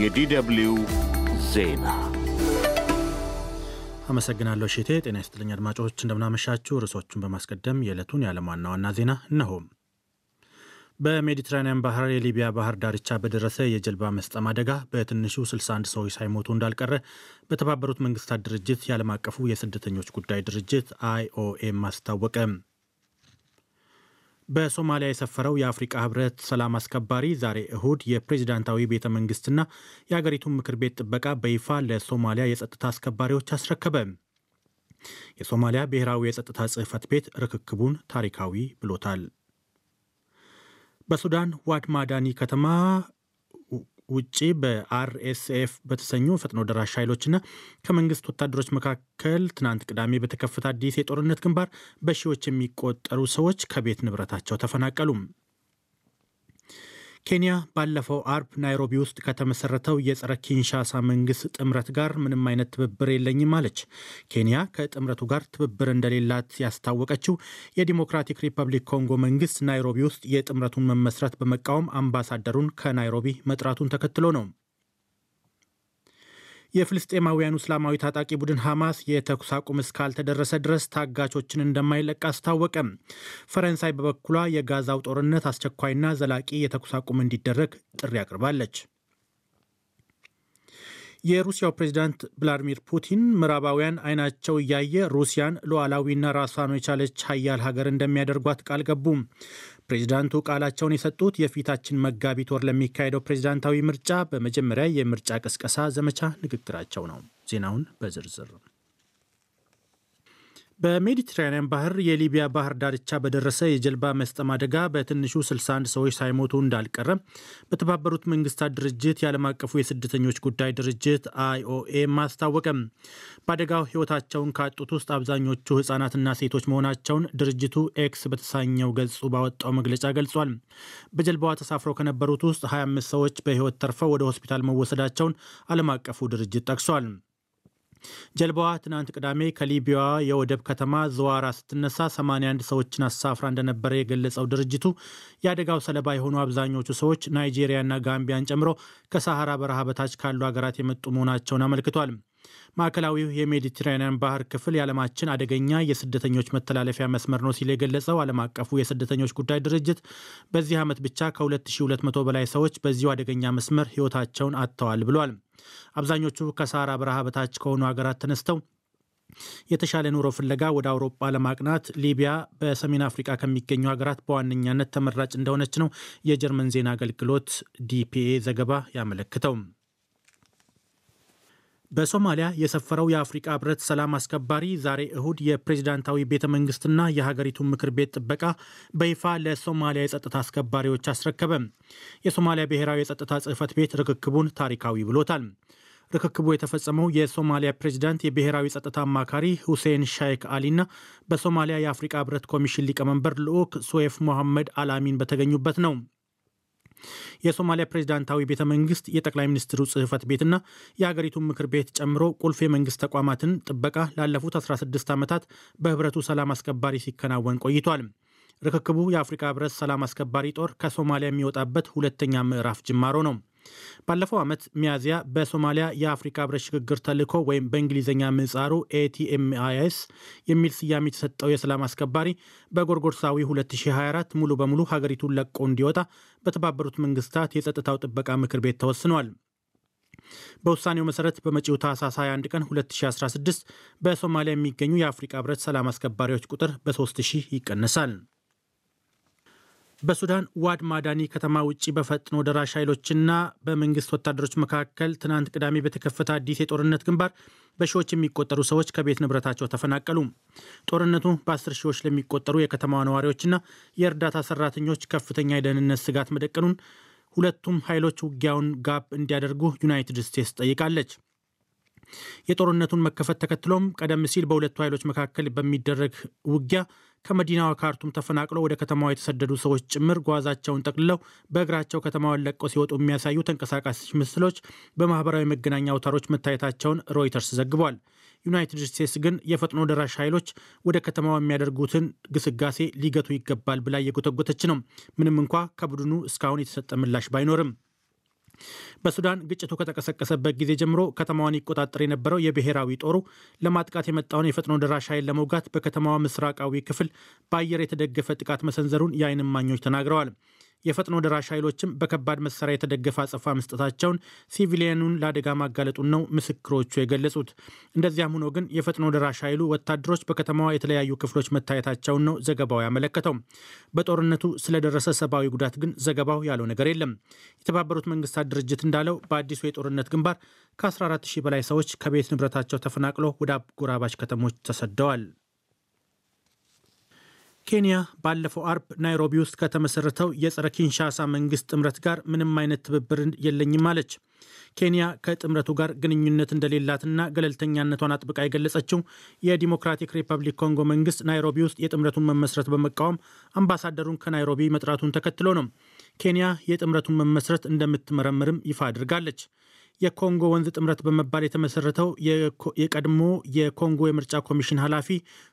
የዲደብሊው ዜና አመሰግናለሁ ሺቴ። ጤና ይስጥልኝ አድማጮች፣ እንደምናመሻችሁ። ርዕሶቹን በማስቀደም የዕለቱን የዓለም ዋና ዋና ዜና እነሆ። በሜዲትራኒያን ባህር የሊቢያ ባህር ዳርቻ በደረሰ የጀልባ መስጠም አደጋ በትንሹ 61 ሰዎች ሳይሞቱ እንዳልቀረ በተባበሩት መንግስታት ድርጅት የዓለም አቀፉ የስደተኞች ጉዳይ ድርጅት አይኦኤም አስታወቀ። በሶማሊያ የሰፈረው የአፍሪቃ ህብረት ሰላም አስከባሪ ዛሬ እሁድ የፕሬዚዳንታዊ ቤተ መንግስትና የአገሪቱን ምክር ቤት ጥበቃ በይፋ ለሶማሊያ የጸጥታ አስከባሪዎች አስረከበ። የሶማሊያ ብሔራዊ የጸጥታ ጽሕፈት ቤት ርክክቡን ታሪካዊ ብሎታል። በሱዳን ዋድ ማዳኒ ከተማ ውጪ በአርኤስኤፍ በተሰኙ ፈጥኖ ደራሽ ኃይሎችና ከመንግስት ወታደሮች መካከል ትናንት ቅዳሜ በተከፈተ አዲስ የጦርነት ግንባር በሺዎች የሚቆጠሩ ሰዎች ከቤት ንብረታቸው ተፈናቀሉ። ኬንያ ባለፈው አርብ ናይሮቢ ውስጥ ከተመሰረተው የጸረ ኪንሻሳ መንግስት ጥምረት ጋር ምንም አይነት ትብብር የለኝም አለች። ኬንያ ከጥምረቱ ጋር ትብብር እንደሌላት ያስታወቀችው የዲሞክራቲክ ሪፐብሊክ ኮንጎ መንግስት ናይሮቢ ውስጥ የጥምረቱን መመስረት በመቃወም አምባሳደሩን ከናይሮቢ መጥራቱን ተከትሎ ነው። የፍልስጤማውያኑ እስላማዊ ታጣቂ ቡድን ሐማስ የተኩስ አቁም እስካልተደረሰ ድረስ ታጋቾችን እንደማይለቅ አስታወቀም። ፈረንሳይ በበኩሏ የጋዛው ጦርነት አስቸኳይና ዘላቂ የተኩስ አቁም እንዲደረግ ጥሪ አቅርባለች። የሩሲያው ፕሬዚዳንት ቭላዲሚር ፑቲን ምዕራባውያን አይናቸው እያየ ሩሲያን ሉዓላዊና ራሷን የቻለች ሀያል ሀገር እንደሚያደርጓት ቃል ገቡ። ፕሬዚዳንቱ ቃላቸውን የሰጡት የፊታችን መጋቢት ወር ለሚካሄደው ፕሬዚዳንታዊ ምርጫ በመጀመሪያ የምርጫ ቅስቀሳ ዘመቻ ንግግራቸው ነው። ዜናውን በዝርዝር በሜዲትራኒያን ባህር የሊቢያ ባህር ዳርቻ በደረሰ የጀልባ መስጠም አደጋ በትንሹ 61 ሰዎች ሳይሞቱ እንዳልቀረ በተባበሩት መንግስታት ድርጅት የዓለም አቀፉ የስደተኞች ጉዳይ ድርጅት አይኦኤም አስታወቀም። በአደጋው ሕይወታቸውን ካጡት ውስጥ አብዛኞቹ ሕጻናትና ሴቶች መሆናቸውን ድርጅቱ ኤክስ በተሰኘው ገጹ ባወጣው መግለጫ ገልጿል። በጀልባዋ ተሳፍረው ከነበሩት ውስጥ 25 ሰዎች በሕይወት ተርፈው ወደ ሆስፒታል መወሰዳቸውን ዓለም አቀፉ ድርጅት ጠቅሷል። ጀልባዋ ትናንት ቅዳሜ ከሊቢያዋ የወደብ ከተማ ዘዋራ ስትነሳ 81 ሰዎችን አሳፍራ እንደነበረ የገለጸው ድርጅቱ የአደጋው ሰለባ የሆኑ አብዛኞቹ ሰዎች ናይጄሪያና ጋምቢያን ጨምሮ ከሳሐራ በረሃ በታች ካሉ ሀገራት የመጡ መሆናቸውን አመልክቷል። ማዕከላዊው የሜዲትራኒያን ባህር ክፍል የዓለማችን አደገኛ የስደተኞች መተላለፊያ መስመር ነው ሲል የገለጸው ዓለም አቀፉ የስደተኞች ጉዳይ ድርጅት በዚህ ዓመት ብቻ ከ2200 በላይ ሰዎች በዚሁ አደገኛ መስመር ሕይወታቸውን አጥተዋል ብሏል። አብዛኞቹ ከሳራ በረሃ በታች ከሆኑ ሀገራት ተነስተው የተሻለ ኑሮ ፍለጋ ወደ አውሮፓ ለማቅናት ሊቢያ በሰሜን አፍሪካ ከሚገኙ ሀገራት በዋነኛነት ተመራጭ እንደሆነች ነው የጀርመን ዜና አገልግሎት ዲፒኤ ዘገባ ያመለክተው። በሶማሊያ የሰፈረው የአፍሪቃ ህብረት ሰላም አስከባሪ ዛሬ እሁድ የፕሬዚዳንታዊ ቤተ መንግስትና የሀገሪቱን ምክር ቤት ጥበቃ በይፋ ለሶማሊያ የጸጥታ አስከባሪዎች አስረከበ። የሶማሊያ ብሔራዊ የጸጥታ ጽሕፈት ቤት ርክክቡን ታሪካዊ ብሎታል። ርክክቡ የተፈጸመው የሶማሊያ ፕሬዚዳንት የብሔራዊ ጸጥታ አማካሪ ሁሴን ሻይክ አሊና በሶማሊያ የአፍሪቃ ህብረት ኮሚሽን ሊቀመንበር ልዑክ ሶኤፍ ሞሐመድ አልአሚን በተገኙበት ነው። የሶማሊያ ፕሬዚዳንታዊ ቤተ መንግስት የጠቅላይ ሚኒስትሩ ጽህፈት ቤትና የሀገሪቱን ምክር ቤት ጨምሮ ቁልፍ የመንግስት ተቋማትን ጥበቃ ላለፉት 16 ዓመታት በህብረቱ ሰላም አስከባሪ ሲከናወን ቆይቷል። ርክክቡ የአፍሪካ ህብረት ሰላም አስከባሪ ጦር ከሶማሊያ የሚወጣበት ሁለተኛ ምዕራፍ ጅማሮ ነው። ባለፈው ዓመት ሚያዝያ በሶማሊያ የአፍሪካ ህብረት ሽግግር ተልዕኮ ወይም በእንግሊዝኛ ምህጻሩ ኤቲኤምአይኤስ የሚል ስያሜ የተሰጠው የሰላም አስከባሪ በጎርጎርሳዊ 2024 ሙሉ በሙሉ ሀገሪቱን ለቆ እንዲወጣ በተባበሩት መንግስታት የጸጥታው ጥበቃ ምክር ቤት ተወስኗል። በውሳኔው መሰረት በመጪው ታህሳስ 21 ቀን 2016 በሶማሊያ የሚገኙ የአፍሪካ ህብረት ሰላም አስከባሪዎች ቁጥር በ3000 ይቀነሳል። በሱዳን ዋድ ማዳኒ ከተማ ውጭ በፈጥኖ ደራሽ ኃይሎችና በመንግስት ወታደሮች መካከል ትናንት ቅዳሜ በተከፈተ አዲስ የጦርነት ግንባር በሺዎች የሚቆጠሩ ሰዎች ከቤት ንብረታቸው ተፈናቀሉ። ጦርነቱ በአስር ሺዎች ለሚቆጠሩ የከተማዋ ነዋሪዎችና የእርዳታ ሰራተኞች ከፍተኛ የደህንነት ስጋት መደቀኑን ሁለቱም ኃይሎች ውጊያውን ጋብ እንዲያደርጉ ዩናይትድ ስቴትስ ጠይቃለች። የጦርነቱን መከፈት ተከትሎም ቀደም ሲል በሁለቱ ኃይሎች መካከል በሚደረግ ውጊያ ከመዲናዋ ካርቱም ተፈናቅለው ወደ ከተማዋ የተሰደዱ ሰዎች ጭምር ጓዛቸውን ጠቅልለው በእግራቸው ከተማዋን ለቀው ሲወጡ የሚያሳዩ ተንቀሳቃሽ ምስሎች በማህበራዊ መገናኛ አውታሮች መታየታቸውን ሮይተርስ ዘግቧል። ዩናይትድ ስቴትስ ግን የፈጥኖ ደራሽ ኃይሎች ወደ ከተማዋ የሚያደርጉትን ግስጋሴ ሊገቱ ይገባል ብላ እየጎተጎተች ነው። ምንም እንኳ ከቡድኑ እስካሁን የተሰጠ ምላሽ ባይኖርም በሱዳን ግጭቱ ከተቀሰቀሰበት ጊዜ ጀምሮ ከተማዋን ይቆጣጠር የነበረው የብሔራዊ ጦሩ ለማጥቃት የመጣውን የፈጥኖ ደራሽ ኃይል ለመውጋት በከተማዋ ምስራቃዊ ክፍል በአየር የተደገፈ ጥቃት መሰንዘሩን የዓይን እማኞች ተናግረዋል። የፈጥኖ ደራሽ ኃይሎችም በከባድ መሳሪያ የተደገፈ አጸፋ መስጠታቸውን ሲቪሊያኑን ለአደጋ ማጋለጡን ነው ምስክሮቹ የገለጹት። እንደዚያም ሆኖ ግን የፈጥኖ ደራሽ ኃይሉ ወታደሮች በከተማዋ የተለያዩ ክፍሎች መታየታቸውን ነው ዘገባው ያመለከተው። በጦርነቱ ስለደረሰ ሰብአዊ ጉዳት ግን ዘገባው ያለው ነገር የለም። የተባበሩት መንግስታት ድርጅት እንዳለው በአዲሱ የጦርነት ግንባር ከ14 ሺህ በላይ ሰዎች ከቤት ንብረታቸው ተፈናቅሎ ወደ አጎራባች ከተሞች ተሰደዋል። ኬንያ ባለፈው አርብ ናይሮቢ ውስጥ ከተመሰረተው የጸረ ኪንሻሳ መንግስት ጥምረት ጋር ምንም አይነት ትብብር የለኝም አለች። ኬንያ ከጥምረቱ ጋር ግንኙነት እንደሌላትና ገለልተኛነቷን አጥብቃ የገለጸችው የዲሞክራቲክ ሪፐብሊክ ኮንጎ መንግስት ናይሮቢ ውስጥ የጥምረቱን መመስረት በመቃወም አምባሳደሩን ከናይሮቢ መጥራቱን ተከትሎ ነው። ኬንያ የጥምረቱን መመስረት እንደምትመረምርም ይፋ አድርጋለች። የኮንጎ ወንዝ ጥምረት በመባል የተመሰረተው የቀድሞ የኮንጎ የምርጫ ኮሚሽን ኃላፊ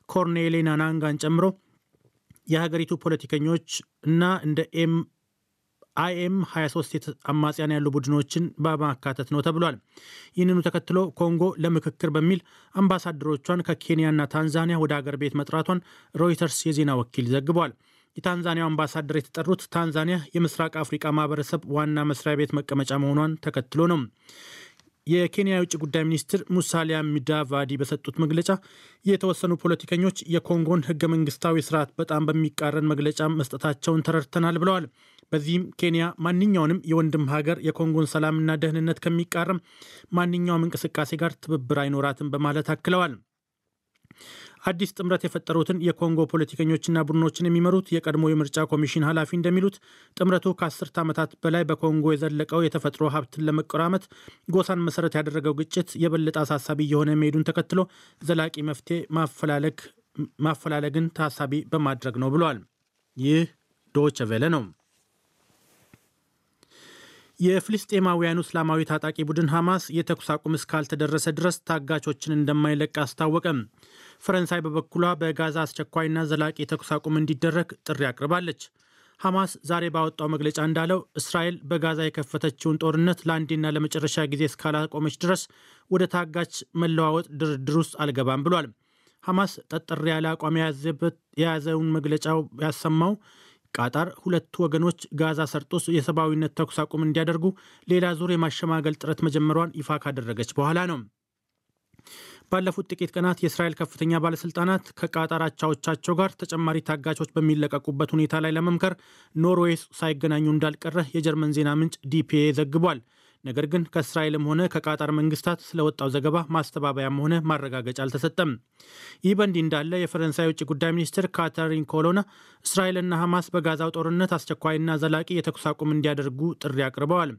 ኮርኔሌ ናናንጋን ጨምሮ የሀገሪቱ ፖለቲከኞች እና እንደ ኤም አይኤም 23 አማጽያን ያሉ ቡድኖችን በማካተት ነው ተብሏል። ይህንኑ ተከትሎ ኮንጎ ለምክክር በሚል አምባሳደሮቿን ከኬንያና ታንዛኒያ ወደ አገር ቤት መጥራቷን ሮይተርስ የዜና ወኪል ዘግቧል። የታንዛኒያው አምባሳደር የተጠሩት ታንዛኒያ የምስራቅ አፍሪቃ ማህበረሰብ ዋና መስሪያ ቤት መቀመጫ መሆኗን ተከትሎ ነው። የኬንያ የውጭ ጉዳይ ሚኒስትር ሙሳሊያ ሚዳቫዲ በሰጡት መግለጫ የተወሰኑ ፖለቲከኞች የኮንጎን ህገ መንግስታዊ ስርዓት በጣም በሚቃረን መግለጫ መስጠታቸውን ተረድተናል ብለዋል። በዚህም ኬንያ ማንኛውንም የወንድም ሀገር የኮንጎን ሰላምና ደህንነት ከሚቃረም ማንኛውም እንቅስቃሴ ጋር ትብብር አይኖራትም በማለት አክለዋል። አዲስ ጥምረት የፈጠሩትን የኮንጎ ፖለቲከኞችና ቡድኖችን የሚመሩት የቀድሞ የምርጫ ኮሚሽን ኃላፊ እንደሚሉት ጥምረቱ ከአስርት ዓመታት በላይ በኮንጎ የዘለቀው የተፈጥሮ ሀብትን ለመቆራመት ጎሳን መሰረት ያደረገው ግጭት የበለጠ አሳሳቢ እየሆነ መሄዱን ተከትሎ ዘላቂ መፍትሄ ማፈላለግን ታሳቢ በማድረግ ነው ብሏል። ይህ ዶይቼ ቬለ ነው። የፍልስጤማውያኑ እስላማዊ ታጣቂ ቡድን ሐማስ የተኩስ አቁም እስካልተደረሰ ድረስ ታጋቾችን እንደማይለቅ አስታወቀም። ፈረንሳይ በበኩሏ በጋዛ አስቸኳይና ዘላቂ የተኩስ አቁም እንዲደረግ ጥሪ አቅርባለች። ሐማስ ዛሬ ባወጣው መግለጫ እንዳለው እስራኤል በጋዛ የከፈተችውን ጦርነት ለአንዴና ለመጨረሻ ጊዜ እስካላቆመች ድረስ ወደ ታጋች መለዋወጥ ድርድር ውስጥ አልገባም ብሏል። ሐማስ ጠጠር ያለ አቋም የያዘውን መግለጫው ያሰማው ቃጣር ሁለቱ ወገኖች ጋዛ ውስጥ የሰብአዊነት ተኩስ አቁም እንዲያደርጉ ሌላ ዙር የማሸማገል ጥረት መጀመሯን ይፋ ካደረገች በኋላ ነው። ባለፉት ጥቂት ቀናት የእስራኤል ከፍተኛ ባለስልጣናት ከቃጣር አቻዎቻቸው ጋር ተጨማሪ ታጋቾች በሚለቀቁበት ሁኔታ ላይ ለመምከር ኖርዌይ ሳይገናኙ እንዳልቀረ የጀርመን ዜና ምንጭ ዲፒኤ ዘግቧል። ነገር ግን ከእስራኤልም ሆነ ከቃጣር መንግስታት ስለወጣው ዘገባ ማስተባበያም ሆነ ማረጋገጫ አልተሰጠም። ይህ በእንዲህ እንዳለ የፈረንሳይ የውጭ ጉዳይ ሚኒስትር ካተሪን ኮሎና እስራኤልና ሐማስ በጋዛው ጦርነት አስቸኳይና ዘላቂ የተኩስ አቁም እንዲያደርጉ ጥሪ አቅርበዋል።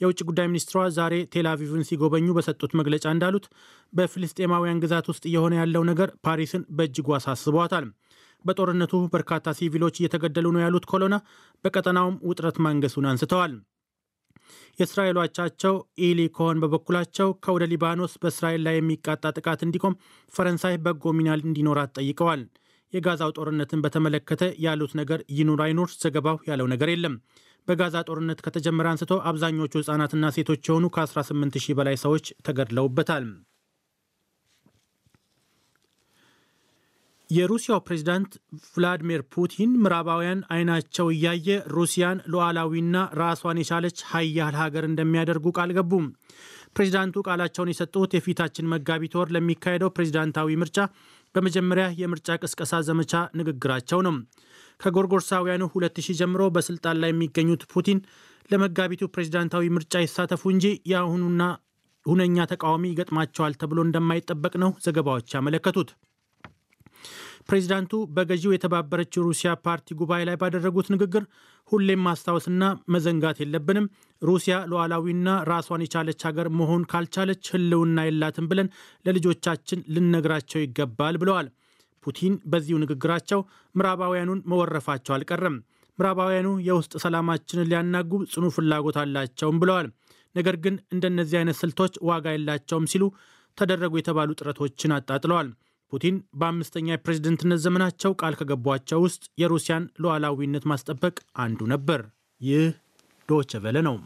የውጭ ጉዳይ ሚኒስትሯ ዛሬ ቴልአቪቭን ሲጎበኙ በሰጡት መግለጫ እንዳሉት በፍልስጤማውያን ግዛት ውስጥ እየሆነ ያለው ነገር ፓሪስን በእጅጉ አሳስቧታል። በጦርነቱ በርካታ ሲቪሎች እየተገደሉ ነው ያሉት ኮሎና በቀጠናውም ውጥረት ማንገሱን አንስተዋል። የእስራኤሉ አቻቸው ኢሊ ኮሆን በበኩላቸው ከወደ ሊባኖስ በእስራኤል ላይ የሚቃጣ ጥቃት እንዲቆም ፈረንሳይ በጎ ሚና እንዲኖራት ጠይቀዋል። የጋዛው ጦርነትን በተመለከተ ያሉት ነገር ይኑር አይኑር ዘገባው ያለው ነገር የለም። በጋዛ ጦርነት ከተጀመረ አንስቶ አብዛኞቹ ሕፃናትና ሴቶች የሆኑ ከ18 ሺህ በላይ ሰዎች ተገድለውበታል። የሩሲያው ፕሬዚዳንት ቭላዲሚር ፑቲን ምዕራባውያን አይናቸው እያየ ሩሲያን ሉዓላዊና ራሷን የቻለች ሀያል ሀገር እንደሚያደርጉ ቃል ገቡም። ፕሬዚዳንቱ ቃላቸውን የሰጡት የፊታችን መጋቢት ወር ለሚካሄደው ፕሬዚዳንታዊ ምርጫ በመጀመሪያ የምርጫ ቅስቀሳ ዘመቻ ንግግራቸው ነው። ከጎርጎርሳውያኑ 2000 ጀምሮ በስልጣን ላይ የሚገኙት ፑቲን ለመጋቢቱ ፕሬዚዳንታዊ ምርጫ ይሳተፉ እንጂ የአሁኑና ሁነኛ ተቃዋሚ ይገጥማቸዋል ተብሎ እንደማይጠበቅ ነው ዘገባዎች ያመለከቱት። ፕሬዚዳንቱ በገዢው የተባበረችው ሩሲያ ፓርቲ ጉባኤ ላይ ባደረጉት ንግግር ሁሌም ማስታወስና መዘንጋት የለብንም፣ ሩሲያ ሉዓላዊና ራሷን የቻለች ሀገር መሆን ካልቻለች ሕልውና የላትም ብለን ለልጆቻችን ልነግራቸው ይገባል ብለዋል። ፑቲን በዚሁ ንግግራቸው ምዕራባውያኑን መወረፋቸው አልቀረም። ምዕራባውያኑ የውስጥ ሰላማችንን ሊያናጉ ጽኑ ፍላጎት አላቸውም ብለዋል። ነገር ግን እንደነዚህ አይነት ስልቶች ዋጋ የላቸውም ሲሉ ተደረጉ የተባሉ ጥረቶችን አጣጥለዋል። ፑቲን በአምስተኛ የፕሬዝደንትነት ዘመናቸው ቃል ከገቧቸው ውስጥ የሩሲያን ሉዓላዊነት ማስጠበቅ አንዱ ነበር። ይህ ዶቼ ቬለ ነው።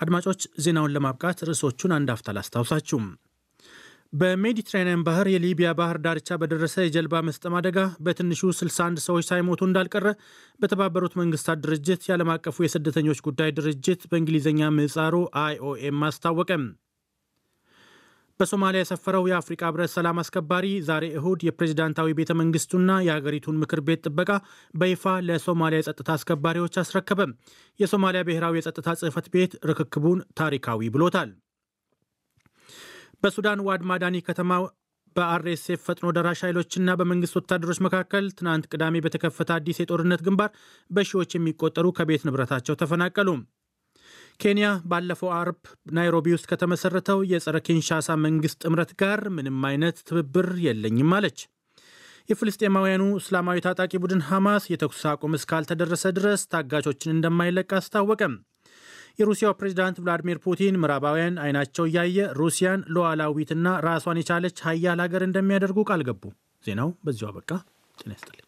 አድማጮች ዜናውን ለማብቃት ርዕሶቹን አንድ አፍታ ላስታውሳችሁ። በሜዲትራኒያን ባህር የሊቢያ ባህር ዳርቻ በደረሰ የጀልባ መስጠም አደጋ በትንሹ 61 ሰዎች ሳይሞቱ እንዳልቀረ በተባበሩት መንግስታት ድርጅት የዓለም አቀፉ የስደተኞች ጉዳይ ድርጅት በእንግሊዝኛ ምህጻሩ አይኦኤም አስታወቀ። በሶማሊያ የሰፈረው የአፍሪቃ ህብረት ሰላም አስከባሪ ዛሬ እሁድ የፕሬዚዳንታዊ ቤተ መንግስቱና የሀገሪቱን ምክር ቤት ጥበቃ በይፋ ለሶማሊያ የጸጥታ አስከባሪዎች አስረከበ። የሶማሊያ ብሔራዊ የጸጥታ ጽህፈት ቤት ርክክቡን ታሪካዊ ብሎታል። በሱዳን ዋድ ማዳኒ ከተማ በአርኤስኤፍ ፈጥኖ ደራሽ ኃይሎችና በመንግስት ወታደሮች መካከል ትናንት ቅዳሜ በተከፈተ አዲስ የጦርነት ግንባር በሺዎች የሚቆጠሩ ከቤት ንብረታቸው ተፈናቀሉ። ኬንያ ባለፈው አርብ ናይሮቢ ውስጥ ከተመሰረተው የጸረ ኪንሻሳ መንግስት ጥምረት ጋር ምንም አይነት ትብብር የለኝም አለች። የፍልስጤማውያኑ እስላማዊ ታጣቂ ቡድን ሐማስ የተኩስ አቁም እስካልተደረሰ ድረስ ታጋቾችን እንደማይለቅ አስታወቀም። የሩሲያው ፕሬዚዳንት ቭላዲሚር ፑቲን ምዕራባውያን አይናቸው እያየ ሩሲያን ሉዓላዊትና ራሷን የቻለች ሀያል ሀገር እንደሚያደርጉ ቃል ገቡ። ዜናው በዚሁ አበቃ። ጤና ይስጥልኝ።